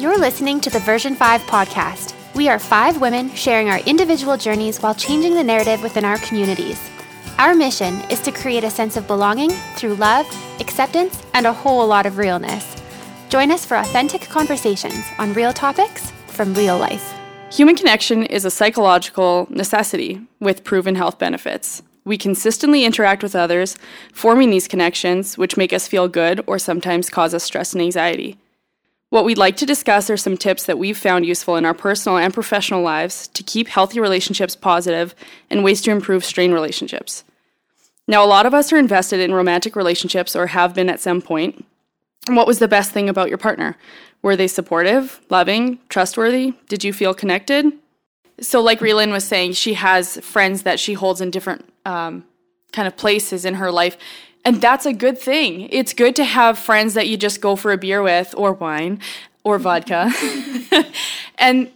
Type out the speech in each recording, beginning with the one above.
You're listening to the Version 5 podcast. We are five women sharing our individual journeys while changing the narrative within our communities. Our mission is to create a sense of belonging through love, acceptance, and a whole lot of realness. Join us for authentic conversations on real topics from real life. Human connection is a psychological necessity with proven health benefits. We consistently interact with others, forming these connections, which make us feel good or sometimes cause us stress and anxiety. What we'd like to discuss are some tips that we've found useful in our personal and professional lives to keep healthy relationships positive and ways to improve strained relationships. Now, a lot of us are invested in romantic relationships or have been at some point. What was the best thing about your partner? Were they supportive, loving, trustworthy? Did you feel connected? So, like Relin was saying, she has friends that she holds in different um, kind of places in her life. And that's a good thing. It's good to have friends that you just go for a beer with, or wine, or vodka. and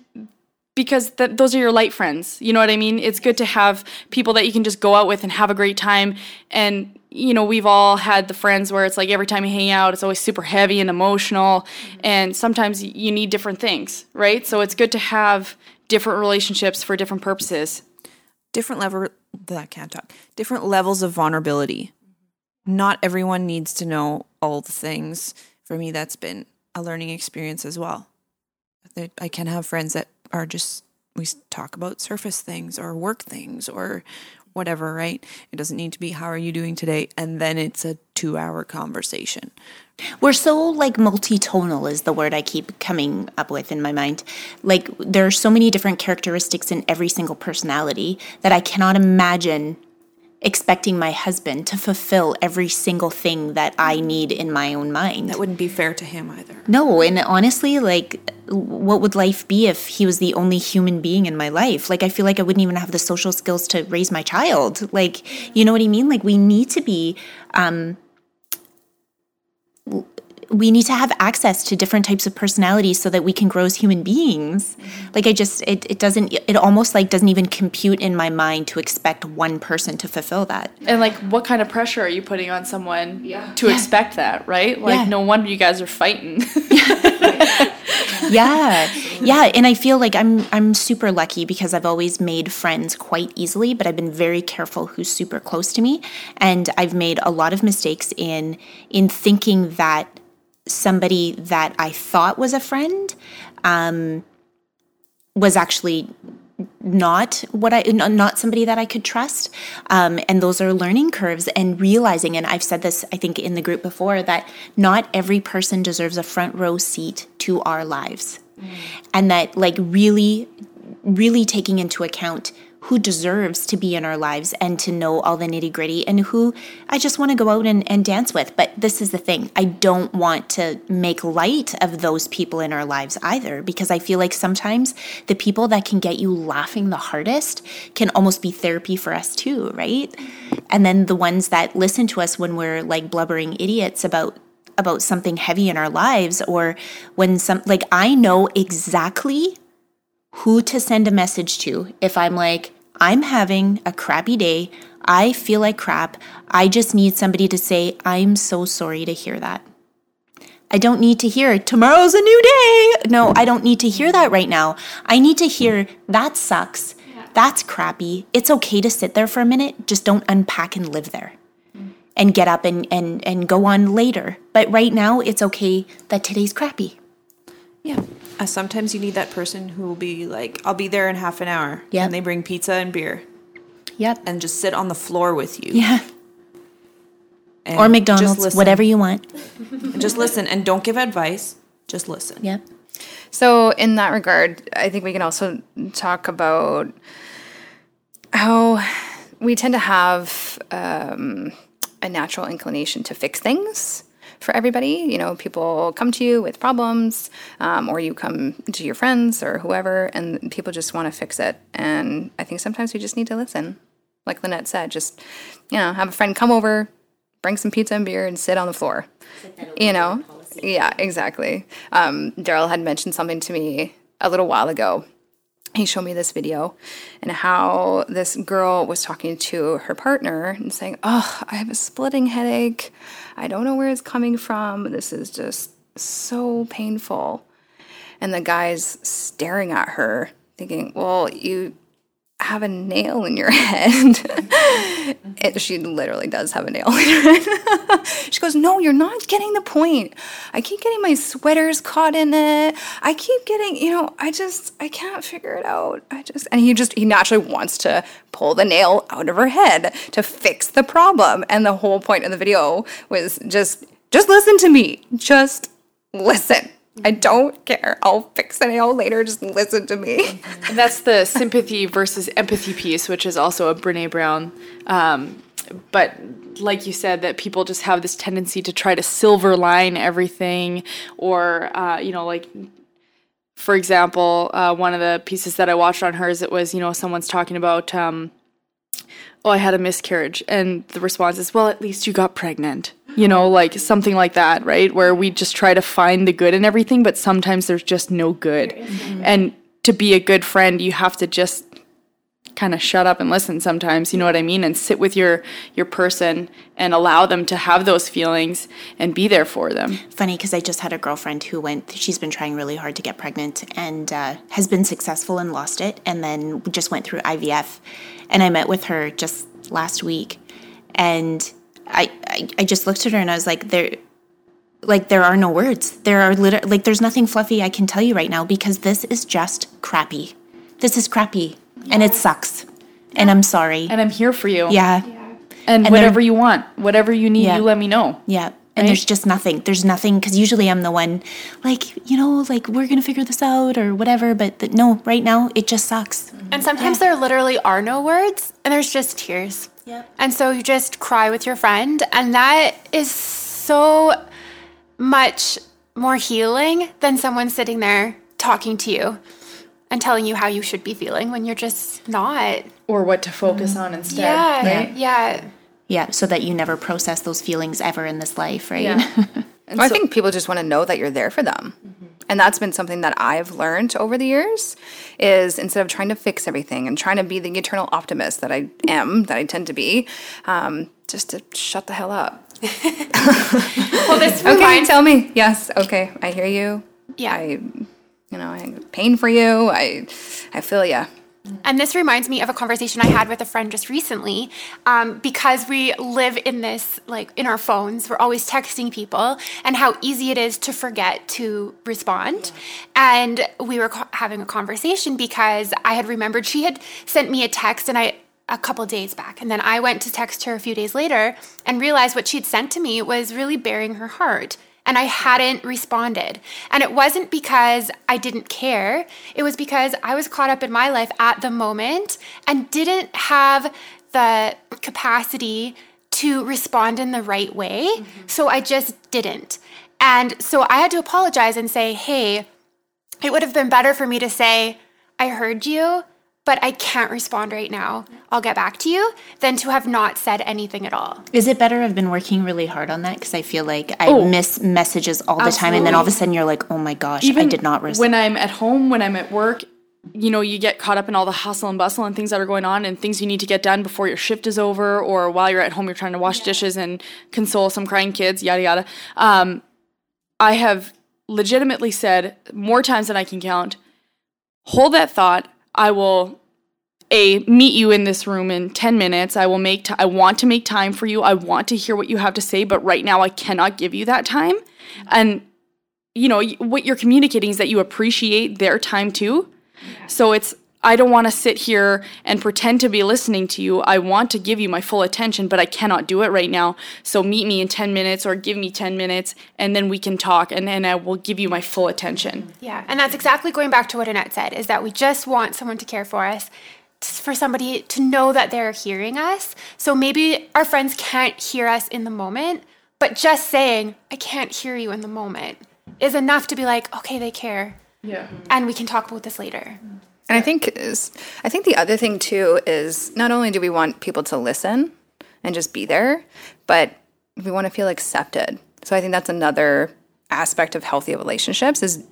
because th- those are your light friends. You know what I mean? It's good to have people that you can just go out with and have a great time. And, you know, we've all had the friends where it's like every time you hang out, it's always super heavy and emotional. Mm-hmm. And sometimes you need different things, right? So it's good to have different relationships for different purposes. Different level that can't talk. Different levels of vulnerability. Not everyone needs to know all the things. For me, that's been a learning experience as well. I can have friends that are just we talk about surface things or work things or whatever, right? It doesn't need to be how are you doing today and then it's a 2-hour conversation. We're so like multi-tonal is the word I keep coming up with in my mind. Like there are so many different characteristics in every single personality that I cannot imagine expecting my husband to fulfill every single thing that I need in my own mind. That wouldn't be fair to him either. No, and honestly, like, what would life be if he was the only human being in my life? Like, I feel like I wouldn't even have the social skills to raise my child. Like, you know what I mean? Like, we need to be, um, we need to have access to different types of personalities so that we can grow as human beings mm-hmm. like i just it, it doesn't it almost like doesn't even compute in my mind to expect one person to fulfill that and like what kind of pressure are you putting on someone yeah. to yeah. expect that right like yeah. no wonder you guys are fighting yeah yeah and i feel like i'm i'm super lucky because i've always made friends quite easily but i've been very careful who's super close to me and i've made a lot of mistakes in in thinking that somebody that I thought was a friend um, was actually not what I not somebody that I could trust. Um, and those are learning curves and realizing. And I've said this I think in the group before that not every person deserves a front row seat to our lives, mm. and that like really, really taking into account who deserves to be in our lives and to know all the nitty gritty and who I just want to go out and, and dance with. But this is the thing I don't want to make light of those people in our lives either, because I feel like sometimes the people that can get you laughing the hardest can almost be therapy for us too, right? And then the ones that listen to us when we're like blubbering idiots about about something heavy in our lives or when some like I know exactly who to send a message to if I'm like, I'm having a crappy day. I feel like crap. I just need somebody to say, I'm so sorry to hear that. I don't need to hear, tomorrow's a new day. No, I don't need to hear that right now. I need to hear, that sucks. That's crappy. It's okay to sit there for a minute. Just don't unpack and live there mm-hmm. and get up and, and, and go on later. But right now, it's okay that today's crappy. Yeah. Uh, sometimes you need that person who will be like, I'll be there in half an hour. Yeah. And they bring pizza and beer. Yep. And just sit on the floor with you. Yeah. And or McDonald's, whatever you want. just listen and don't give advice. Just listen. Yep. So, in that regard, I think we can also talk about how we tend to have um, a natural inclination to fix things for everybody. You know, people come to you with problems, um, or you come to your friends or whoever, and people just want to fix it. And I think sometimes we just need to listen. Like Lynette said, just, you know, have a friend come over, bring some pizza and beer, and sit on the floor. You know? Yeah, exactly. Um, Daryl had mentioned something to me a little while ago he showed me this video and how this girl was talking to her partner and saying, Oh, I have a splitting headache. I don't know where it's coming from. This is just so painful. and the guy's staring at her, thinking, "Well, you have a nail in your head." it, she literally does have a nail in her head. she goes, "No, you're not getting the point. I keep getting my sweaters caught in it. I keep getting, you know, I just I can't figure it out. I just and he just he naturally wants to pull the nail out of her head to fix the problem. And the whole point of the video was just just listen to me. Just listen. I don't care. I'll fix the nail later. Just listen to me. And that's the sympathy versus empathy piece, which is also a Brene Brown. Um, but like you said, that people just have this tendency to try to silver line everything, or uh, you know, like for example, uh, one of the pieces that I watched on hers, it was you know someone's talking about. Um, oh, I had a miscarriage. And the response is, well, at least you got pregnant. You know, like something like that, right? Where we just try to find the good in everything, but sometimes there's just no good. And to be a good friend, you have to just kind of shut up and listen sometimes you know what i mean and sit with your your person and allow them to have those feelings and be there for them funny because I just had a girlfriend who went, she's been trying really hard to get pregnant and uh, has been successful and lost it, and then just went through IVF. And I met with her just last week, and I, I, I just looked at her and I was like, there, like there are no words. There are literally like there's nothing fluffy I can tell you right now because this is just crappy. This is crappy, and it sucks. And I'm sorry. and i'm here for you yeah. and, And whatever you want whatever you need Yeah. you let me know Yeah. And there's just nothing. There's nothing because usually I'm the one, like you know, like we're gonna figure this out or whatever. But the, no, right now it just sucks. And sometimes there literally are no words and there's just tears. Yep. And so you just cry with your friend. And that is so much more healing than someone sitting there talking to you and telling you how you should be feeling when you're just not. or what to focus on instead Yeah. right Yeah. Yeah, so that you never process those feelings ever in this life, right? yeah I think people just want to know that you're there for them. Mm-hmm. And that's been something that I've learned over the years is instead of trying to fix everything and trying to be the eternal optimist that I am, that I tend to be, um, just to shut the hell up. Well, this Okay, tell me. Yes, okay, I hear you. Yeah. I, you know, I pain for you. I, I feel ya. And this reminds me of a conversation I had with a friend just recently. Um, because we live in this, like in our phones, we're always texting people, and how easy it is to forget to respond. And we were co- having a conversation because I had remembered she had sent me a text, and I a couple days back, and then I went to text her a few days later and realized what she'd sent to me was really bearing her heart and I hadn't responded. And it wasn't because I didn't care, it was because I was caught up in my life at the moment and didn't have the capacity to respond in the right way. Mm-hmm. So I just didn't. And so I had to apologize and say, hey, it would have been better for me to say, I heard you, but I can't respond right now. I'll get back to you, than to have not said anything at all. Is it better? I've been working really hard on that because I feel like I Oh. miss messages all the time, and then all of a sudden you're like, oh my gosh, I did not respond. when i'm at home when i'm at work you know you get caught up in all the hustle and bustle and things that are going on and things you need to get done before your shift is over or while you're at home you're trying to wash dishes and console some crying kids yada yada um, i have legitimately said more times than i can count hold that thought i will a meet you in this room in 10 minutes. I will make t- i want to make time for you. I want to hear what you have to say but right now i cannot give you that time. And you know what you're communicating is that you appreciate their time too. So it's i don't want to sit here and pretend to be listening to you i want to give you my full attention but i cannot do it right now so meet me in 10 minutes or give me 10 minutes and then we can talk and then i will give you my full attention Yeah, and that's exactly going back to what Annette said is that we just want someone to care for us, for somebody to know that they're hearing us. So maybe our friends can't hear us in the moment, but just saying, I can't hear you in the moment is enough to be like, okay, they care. yeah And we can talk about this later. And I think is I think the other thing too is not only do we want people to listen and just be there, but we want to feel accepted. So I think that's another aspect of healthy relationships is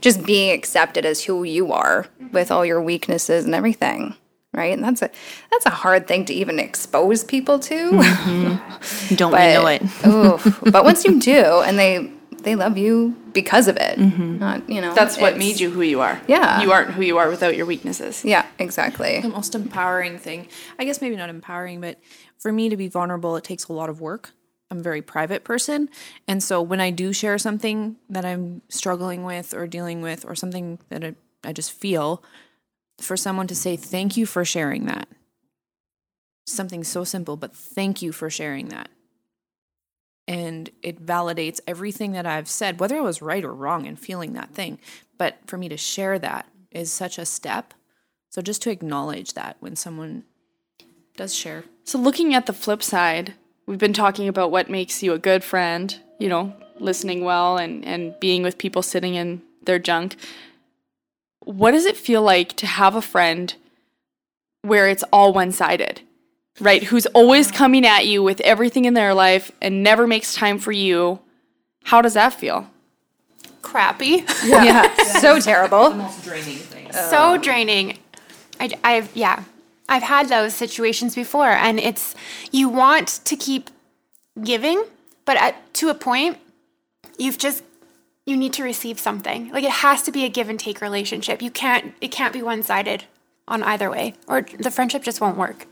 just being accepted as who you are with all your weaknesses and everything. Right? And that's a that's a hard thing to even expose people to. Mm-hmm. Don't but, we know it? oof. but once you do and they they love you because of it. Mm-hmm. Not, you know, That's what made you who you are. Yeah. You aren't who you are without your weaknesses. Yeah, exactly. the most empowering thing. I guess maybe not empowering, but for me to be vulnerable, it takes a lot of work. I'm a very private person. And so when I do share something that I'm struggling with or dealing with or something that I, I just feel, for someone to say, thank you for sharing that. Something so simple, but thank you for sharing that. And it validates everything that I've said, whether I was right or wrong in feeling that thing. But for me to share that is such a step. So just to acknowledge that when someone does share. So, looking at the flip side, we've been talking about what makes you a good friend, you know, listening well and, and being with people sitting in their junk. What does it feel like to have a friend where it's all one sided, right? Who's always coming at you with everything in their life and never makes time for you? How does that feel? Crappy. Yeah, so terrible. so oh. draining. I, I've yeah, I've had those situations before, and it's you want to keep giving, but at, to a point, you've just you need to receive something. Like it has to be a give and take relationship. You can't it can't be one sided on either way, or the friendship just won't work.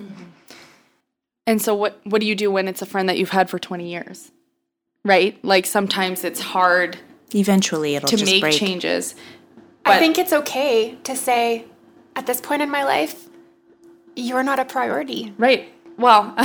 And so what what do you do when it's a friend that you've had for 20 years? Right? Like sometimes it's hard Eventually, it'll to just make break. changes. I think it's okay to say, at this point in my life, you're not a priority, Right. Well,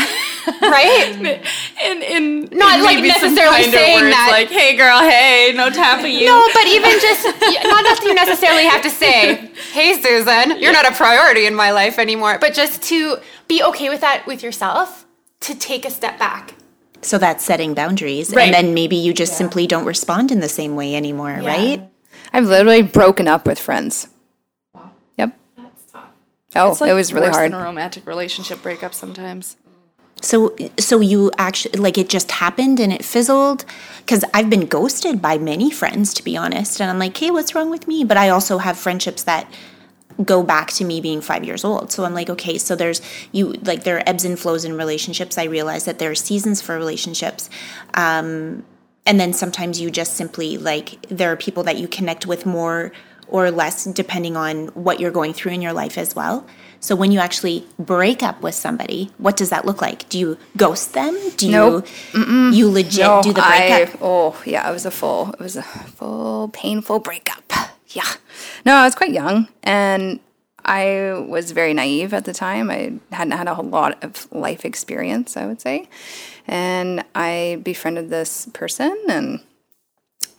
right? and, in Not, in like, necessarily saying words, that. like, "Hey, girl, hey, no tapping you." No, but even just not that you necessarily have to say, "Hey, Susan, you're not a priority in my life anymore," but just to be okay with that with yourself, to take a step back. So that's setting boundaries. Right. And then maybe you just simply don't respond in the same way anymore, right? I've literally broken up with friends. Yep. Oh, It's like it was really worse hard. than a romantic relationship breakup sometimes. So, so you actually like it just happened and it fizzled because I've been ghosted by many friends, to be honest. And I'm like, hey, what's wrong with me? But I also have friendships that go back to me being five years old. So I'm like, okay, so there's you like there are ebbs and flows in relationships. I realize that there are seasons for relationships. Um, and then sometimes you just simply like there are people that you connect with more or less depending on what you're going through in your life as well. So when you actually break up with somebody, what does that look like? Do you ghost them? Do Nope. you you legit No, do the I, breakup? oh, yeah, it was a full, it was a full painful breakup. Yeah. No, I was quite young and I was very naive at the time. I hadn't had a whole lot of life experience, I would say. And I befriended this person and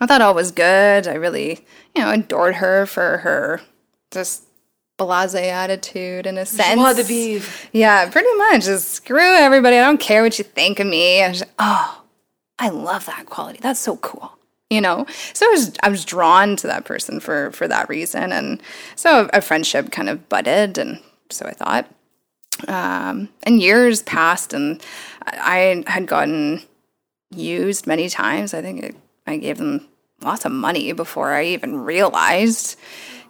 I thought all was good. I really, you know, adored her for her just blase attitude in a sense. Joie de vivre. Yeah, pretty much. Just screw everybody. I don't care what you think of me. I was oh, I love that quality. That's so cool. You know, so I was I was drawn to that person for for that reason, and so a friendship kind of budded, and so I thought. Um, and years passed, and I I had gotten used many times. I think it, I gave them lots of money before I even realized.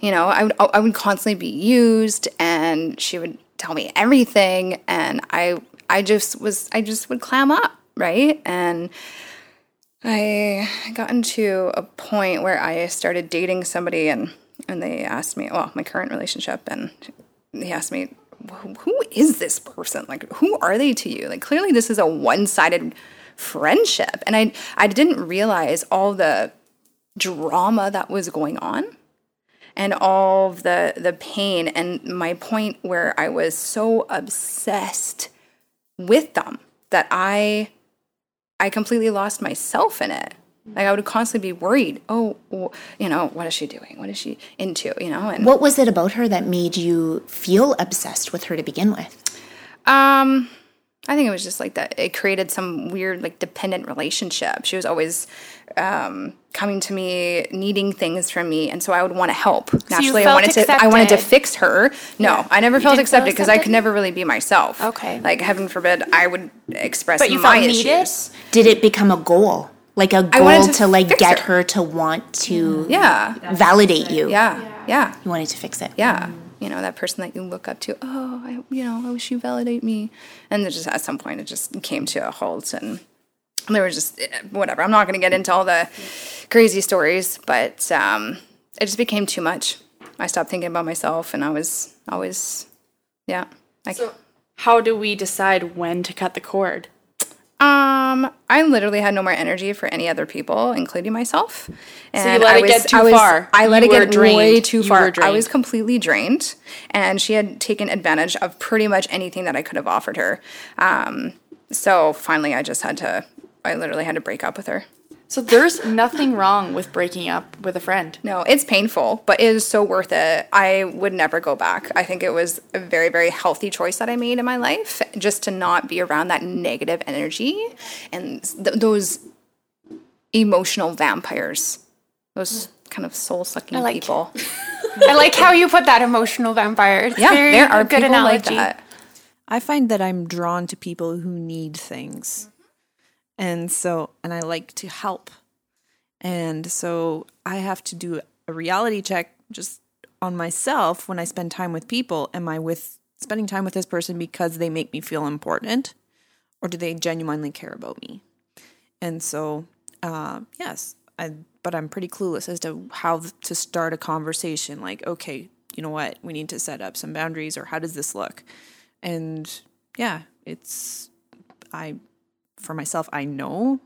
You know, I would I would constantly be used, and she would tell me everything, and I I just was I just would clam up, right? And I got into a point where I started dating somebody, and and they asked me, well, my current relationship, and they asked me, "Who- is this person? Like, who are they to you? Like, clearly this is a one sided friendship, and I I didn't realize all the drama that was going on and all of the the pain and my point where I was so obsessed with them that I I completely lost myself in it. Like I would constantly be worried. Oh, you know, what is she doing? What is she into? You know, and What was it about her that made you feel obsessed with her to begin with? Um, I think it was just like that. It created some weird, like, dependent relationship. She was always um, coming to me, needing things from me, and so I would want to help. Naturally, I felt wanted to. I wanted to fix her. No, I never You felt didn't accepted because I could never really be myself. Okay. Like, heaven forbid, I would express But you my felt needed? issues. Did it become a goal? Like a goal to to, like get her. her. to want to Yeah, validate you. yeah, yeah, You wanted to fix it. yeah. You know, that person that you look up to. Oh, I, you know, I wish you validate me. And just at some point, it just came to a halt, and there was just eh, whatever. I'm not going to get into all the crazy stories, but um, it just became too much. I stopped thinking about myself, and I was always, yeah. Like, How do we decide when to cut the cord? Um, I literally had no more energy for any other people, including myself. And let I it get too I was, far. I let You it get way too You far. I was completely drained, and she had taken advantage of pretty much anything that I could have offered her. Um, so finally, I just had to. I literally had to break up with her. So there's nothing wrong with breaking up with a friend. No, it's painful, but it is so worth it. I would never go back. I think it was a very, very healthy choice that I made in my life, just to not be around that negative energy and th- those emotional vampires, those kind of soul sucking like- people. I like how you put that emotional vampire. It's Yeah, very there are good people analogy. like that. I find that I'm drawn to people who need things. And so, and I like to help. And so I have to do a reality check just on myself when I spend time with people. Am I with spending time with this person because they make me feel important or do they genuinely care about me? And so, uh, yes, I, but I'm pretty clueless as to how to start a conversation. Like, okay, you know what? We need to set up some boundaries or how does this look? and yeah it's i for myself i know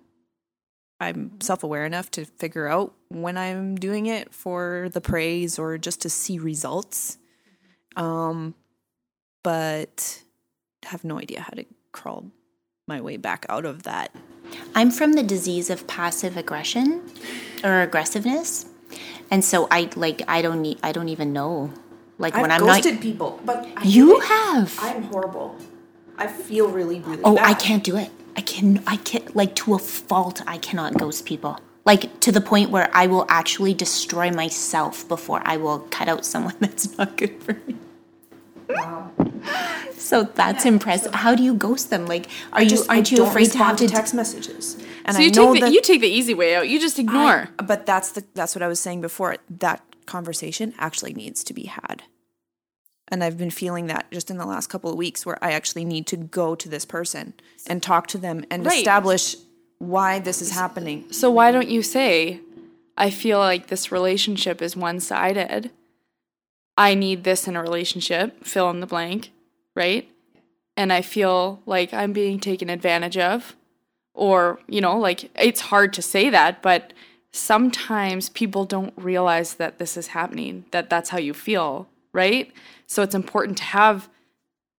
i'm self-aware enough to figure out when i'm doing it for the praise or just to see results um but have no idea how to crawl my way back out of that I'm from the disease of passive aggression or aggressiveness. And so I like I don't need I don't even know. Like when I'm not people but I You have. i'm horrible i feel really really Oh, I can't do it. I can I can't like to a fault I cannot ghost people. Like to the point where I will actually destroy myself before I will cut out someone that's not good for me. Wow. so that's impressive. How do you ghost them? Like, are you aren't you afraid to have to? text messages and So i you know take the that you take the easy way out. You just ignore. I- but that's the that's what I was saying before. That conversation actually needs to be had. And I've been feeling that just in the last couple of weeks where I actually need to go to this person and talk to them and Right. establish why this is happening. So why don't you say, I feel like this relationship is one sided. I need this in a relationship, fill in the blank, right? And I feel like I'm being taken advantage of. Or, you know, like it's hard to say that, but sometimes people don't realize that this is happening, that that's how you feel, right? So it's important to have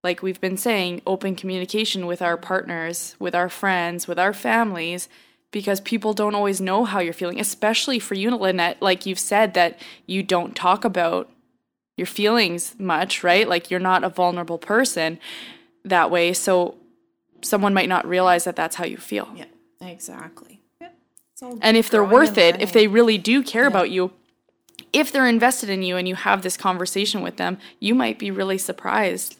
like we've been saying, open communication with our partners, with our friends, with our families, because people don't always know how you're feeling, especially for you, Lynette. Like you've said that you don't talk about your feelings much, right? Like you're not a vulnerable person that way. So someone might not realize that that's how you feel. Yeah, exactly. And if they're worth it, if they really do care about you, if they're invested in you and you have this conversation with them, you might be really surprised.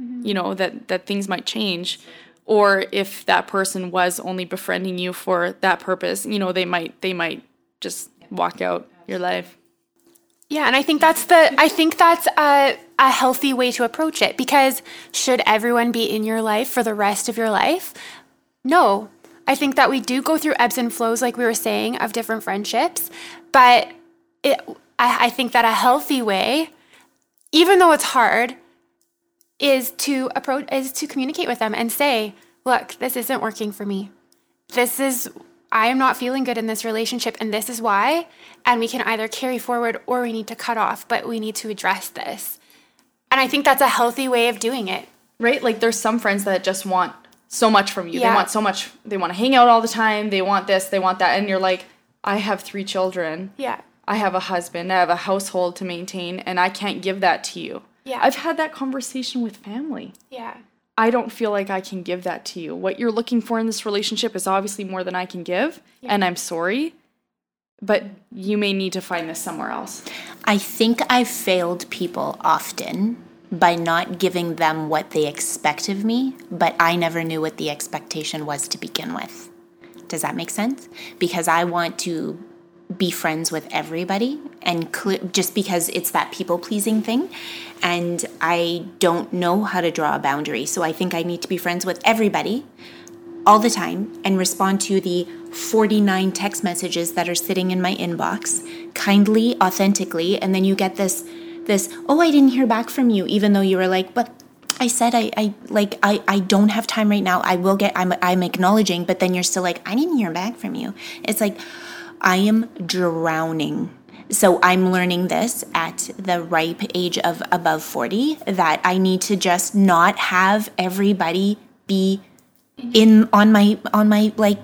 Mm-hmm. You know that that things might change, or if that person was only befriending you for that purpose, you know they might they might just walk out your life. Yeah, and I think that's the I think that's a a healthy way to approach it because should everyone be in your life for the rest of your life? No. I think that we do go through ebbs and flows like we were saying of different friendships, but it I, I think that a healthy way, even though it's hard, is to approach is to communicate with them and say, look, this isn't working for me this is I am not feeling good in this relationship and this is why and we can either carry forward or we need to cut off but we need to address this. And I think that's a healthy way of doing it. Right? Like there's some friends that just want so much from you. Yeah. They want so much. They want to hang out all the time. They want this, they want that and you're like, I have 3 children. Yeah. I have a husband, I have a household to maintain and I can't give that to you. Yeah. I've had that conversation with family. Yeah. I don't feel like I can give that to you. What you're looking for in this relationship is obviously more than I can give, and I'm sorry, but you may need to find this somewhere else. I think I've failed people often by not giving them what they expect of me, but I never knew what the expectation was to begin with. Does that make sense? Because I want to be friends with everybody and cl- just because it's that people pleasing thing and I don't know how to draw a boundary. So I think I need to be friends with everybody all the time and respond to the 49 text messages that are sitting in my inbox kindly, authentically, and then you get this this, oh, I didn't hear back from you, even though you were like, but I said I, I like I, I don't have time right now. I will get I'm I'm acknowledging, but then you're still like, I didn't hear back from you. It's like I am drowning. So I'm learning this at the ripe age of above 40 that I need to just not have everybody be in on my on my like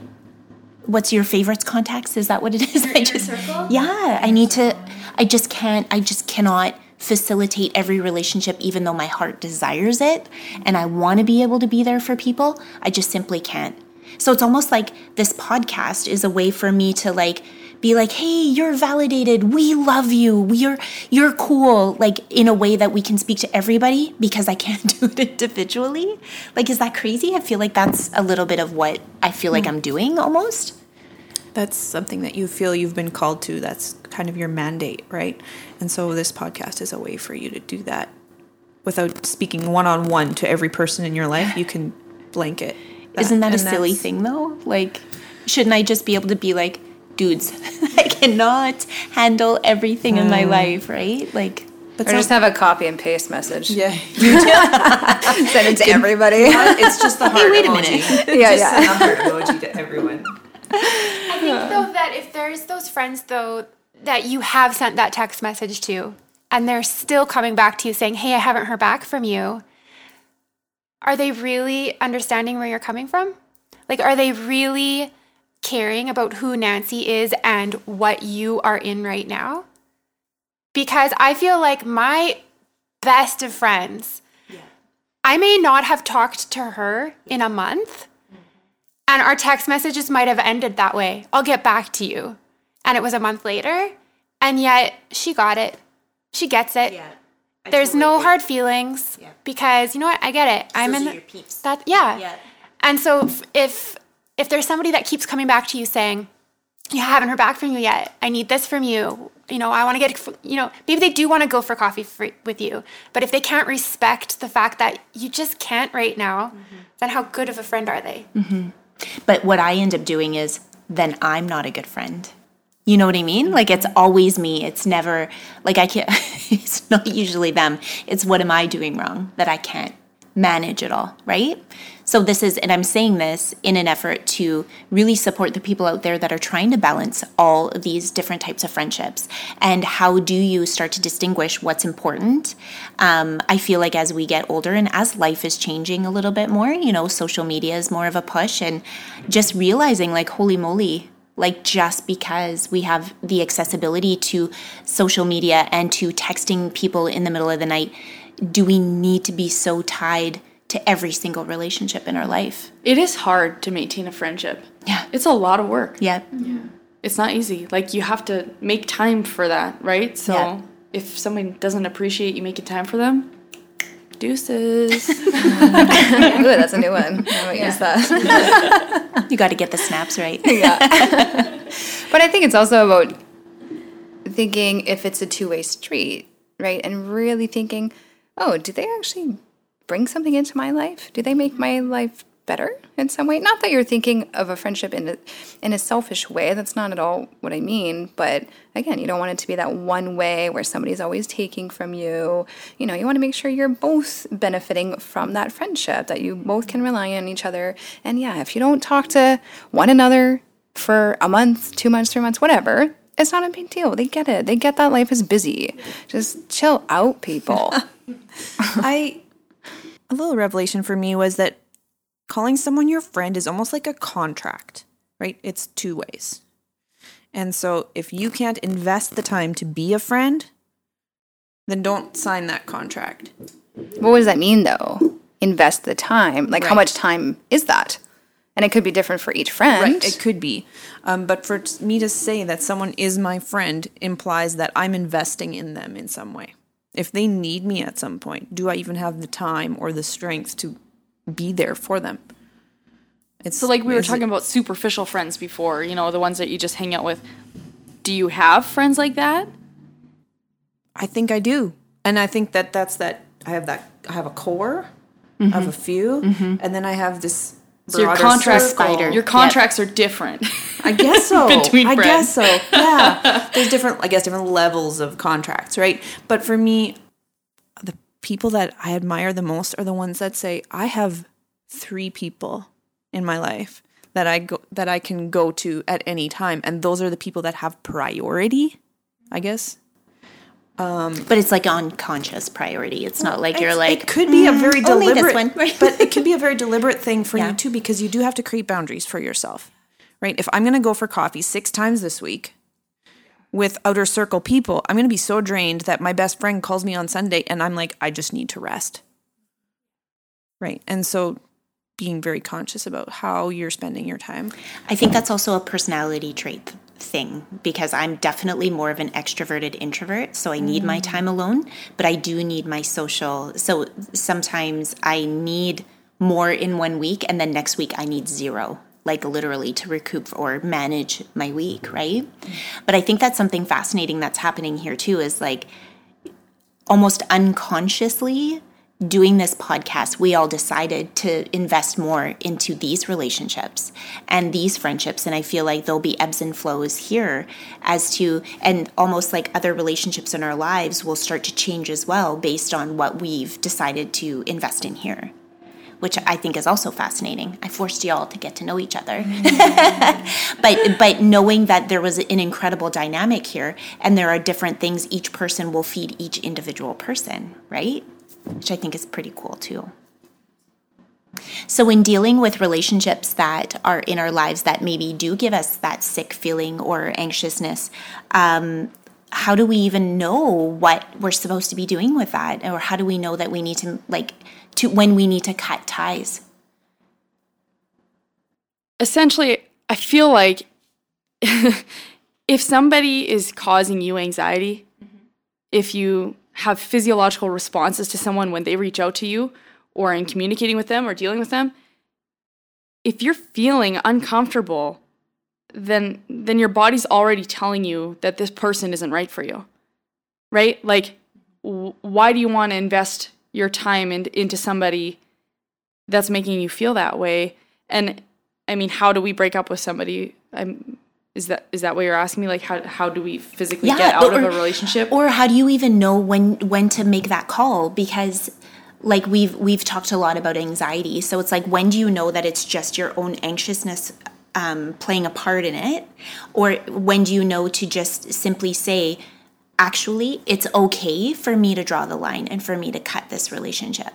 what's your favorites contacts? Is that what it is? I just yeah i need to i just can't i just cannot facilitate every relationship even though my heart desires it and i want to be able to be there for people. I just simply can't so it's almost like this podcast is a way for me to like be like hey you're validated we love you you're you're cool like in a way that we can speak to everybody because i can't do it individually like is that crazy i feel like that's a little bit of what i feel like mm. i'm doing almost that's something that you feel you've been called to. That's kind of your mandate, right? And so this podcast is a way for you to do that without speaking one on one to every person in your life. You can blanket. That. Isn't that and a silly thing though? Like, shouldn't I just be able to be like, dudes, I cannot handle everything mm. in my mm. life, right? Like, but or so, just have a copy and paste message. Yeah, You do. send it to everybody. It's just the heart hey, wait emoji. a minute. yeah, just yeah. Send the heart emoji to everyone. I think though that if there's those friends though that you have sent that text message to and they're still coming back to you saying, "Hey, I haven't heard back from you." Are they really understanding where you're coming from? Like are they really caring about who Nancy is and what you are in right now? Because I feel like my best of friends, yeah. I may not have talked to her in a month, and our text messages might have ended that way. I'll get back to you. And it was a month later. And yet she got it. She gets it. Yeah. There's totally no agree. hard feelings yeah. because you know what? I get it. I'm in the, that yeah. yeah. And so if if there's somebody that keeps coming back to you saying, "You haven't heard back from you yet. I need this from you." You know, I want to get, you know, maybe they do want to go for coffee for, with you, but if they can't respect the fact that you just can't right now, mm-hmm. then how good of a friend are they? Mm-hmm. But what I end up doing is then I'm not a good friend. You know what I mean? Like it's always me. It's never like I can't, it's not usually them. It's what am I doing wrong that I can't manage it all, right? So, this is, and I'm saying this in an effort to really support the people out there that are trying to balance all of these different types of friendships. And how do you start to distinguish what's important? Um, I feel like as we get older and as life is changing a little bit more, you know, social media is more of a push, and just realizing, like, holy moly, like just because we have the accessibility to social media and to texting people in the middle of the night do we need to be so tied to every single relationship in our life? It is hard to maintain a friendship. Yeah. It's a lot of work. Yeah. Yeah. It's not easy. Like you have to make time for that, right? So yeah. if someone doesn't appreciate you making time for them, deuces. Ooh, that's a new one. I won't yeah. use that. you got to get the snaps right. yeah. but I think it's also about thinking if it's a two way street, right? And really thinking, oh, do they actually bring something into my life? Do they make my life better in some way? Not that you're thinking of a friendship in a, in a selfish way. That's not at all what I mean. But again, you don't want it to be that one way where somebody's always taking from you. You know, you want to make sure you're both benefiting from that friendship, that you both can rely on each other. And yeah, if you don't talk to one another for a month, two months, three months, whatever, it's not a big deal. They get it. They get that life is busy. Just chill out, people. I a little revelation for me was that calling someone your friend is almost like a contract, right? It's two ways. And so if you can't invest the time to be a friend, then don't sign that contract. What does that mean though? Invest the time. Like right. how much time is that? And it could be different for each friend. Right, it could be. Um, but for me to say that someone is my friend implies that I'm investing in them in some way if they need me at some point, do I even have the time or the strength to be there for them? It's so like we were talking it, about superficial friends before, you know, the ones that you just hang out with. Do you have friends like that? I think I do. And I think that that's that I have that I have a core mm-hmm. of a few mm-hmm. and then I have this So your broader contracts, circle. Spider. your contracts are different. I guess so. Between I friends. guess so. Yeah. There's different, I guess, different levels of contracts, right? But for me, the people that I admire the most are the ones that say, I have three people in my life that I go that I can go to at any time. And those are the people that have priority, I guess. But it's like unconscious priority. It's not like you're like it could be a very "Mm, only this deliberate one." but it could be a very deliberate thing for Yeah. you too because you do have to create boundaries for yourself right if i'm going to go for coffee six times this week with outer circle people i'm going to be so drained that my best friend calls me on sunday and i'm like i just need to rest right and so being very conscious about how you're spending your time I think that's also a personality trait thing because I'm definitely more of an extroverted introvert. So I need my mm. time alone, but I do need my social. So sometimes I need more in one week, and then next week I need zero, like literally to recoup or manage my week, right? But I think that's something fascinating that's happening here too is like almost unconsciously doing this podcast, we all decided to invest more into these relationships and these friendships. And I feel like there'll be ebbs and flows here as to, and almost like other relationships in our lives will start to change as well based on what we've decided to invest in here. Which I think is also fascinating. I forced y'all to get to know each other, but but knowing that there was an incredible dynamic here, and there are different things each person will feed each individual person, right? which I think is pretty cool too. So, in dealing with relationships that are in our lives that maybe do give us that sick feeling or anxiousness, um, how do we even know what we're supposed to be doing with that? Or how do we know that we need to, like, to when we need to cut ties? Essentially, I feel like if somebody is causing you anxiety, if you have physiological responses to someone when they reach out to you or in communicating with them or dealing with them, if you're feeling uncomfortable, then then your body's already telling you that this person isn't right for you. Right? Like w- why do you want to invest your time in, into somebody that's making you feel that way? And I mean, how do we break up with somebody? I'm is that is that what you're asking me? Like how how do we physically get out of a relationship? Or how do you even know when when to make that call? Because like we've we've talked a lot about anxiety. So it's like when do you know that it's just your own anxiousness um, playing a part in it? Or when do you know to just simply say, actually, it's okay for me to draw the line and for me to cut this relationship?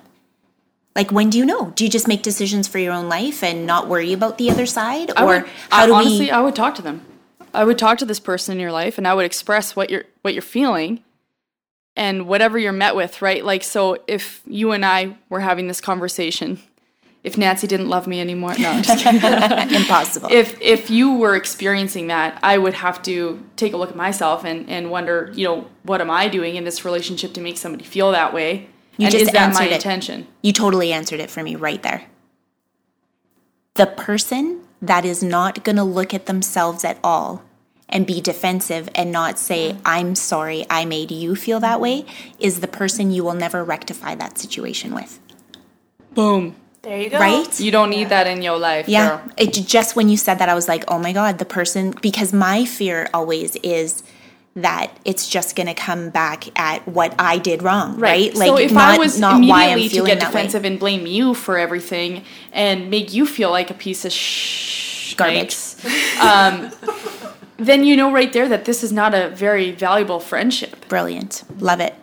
Like when do you know? Do you just make decisions for your own life and not worry about the other side? I Or would- how I- do honestly, we Honestly, I would talk to them. I would talk to this person in your life, and I would express what you're what you're feeling, and whatever you're met with. Right? Like, so if you and I were having this conversation, if Nancy didn't love me anymore, no, impossible? if if you were experiencing that, I would have to take a look at myself and and wonder, you know, what am I doing in this relationship to make somebody feel that way? You and just is that my it. intention? You totally answered it for me right there. The person that is not going to look at themselves at all and be defensive and not say, I'm sorry, I made you feel that way, is the person you will never rectify that situation with. Boom. There you go. Right? You don't need that in your life. Yeah. girl. It just when you said that, I was like, oh my God, the person, because my fear always is that it's just going to come back at what I did wrong, right? so if not, I was not why I'm immediately to get that way. defensive and blame you for everything and make you feel like a piece of sh- Garbage. um, then you know right there that this is not a very valuable friendship. Brilliant. Love it.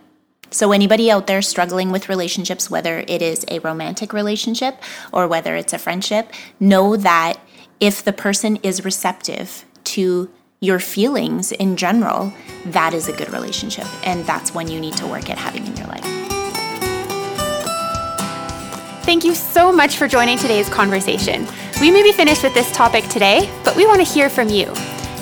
So, anybody out there struggling with relationships, whether it is a romantic relationship or whether it's a friendship, know that if the person is receptive to your feelings in general, that is a good relationship. And that's one you need to work at having in your life. Thank you so much for joining today's conversation. We may be finished with this topic today, but we want to hear from you.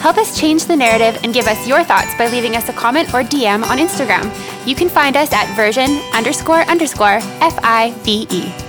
Help us change the narrative and give us your thoughts by leaving us a comment or DM on Instagram. You can find us at version underscore underscore F I V E.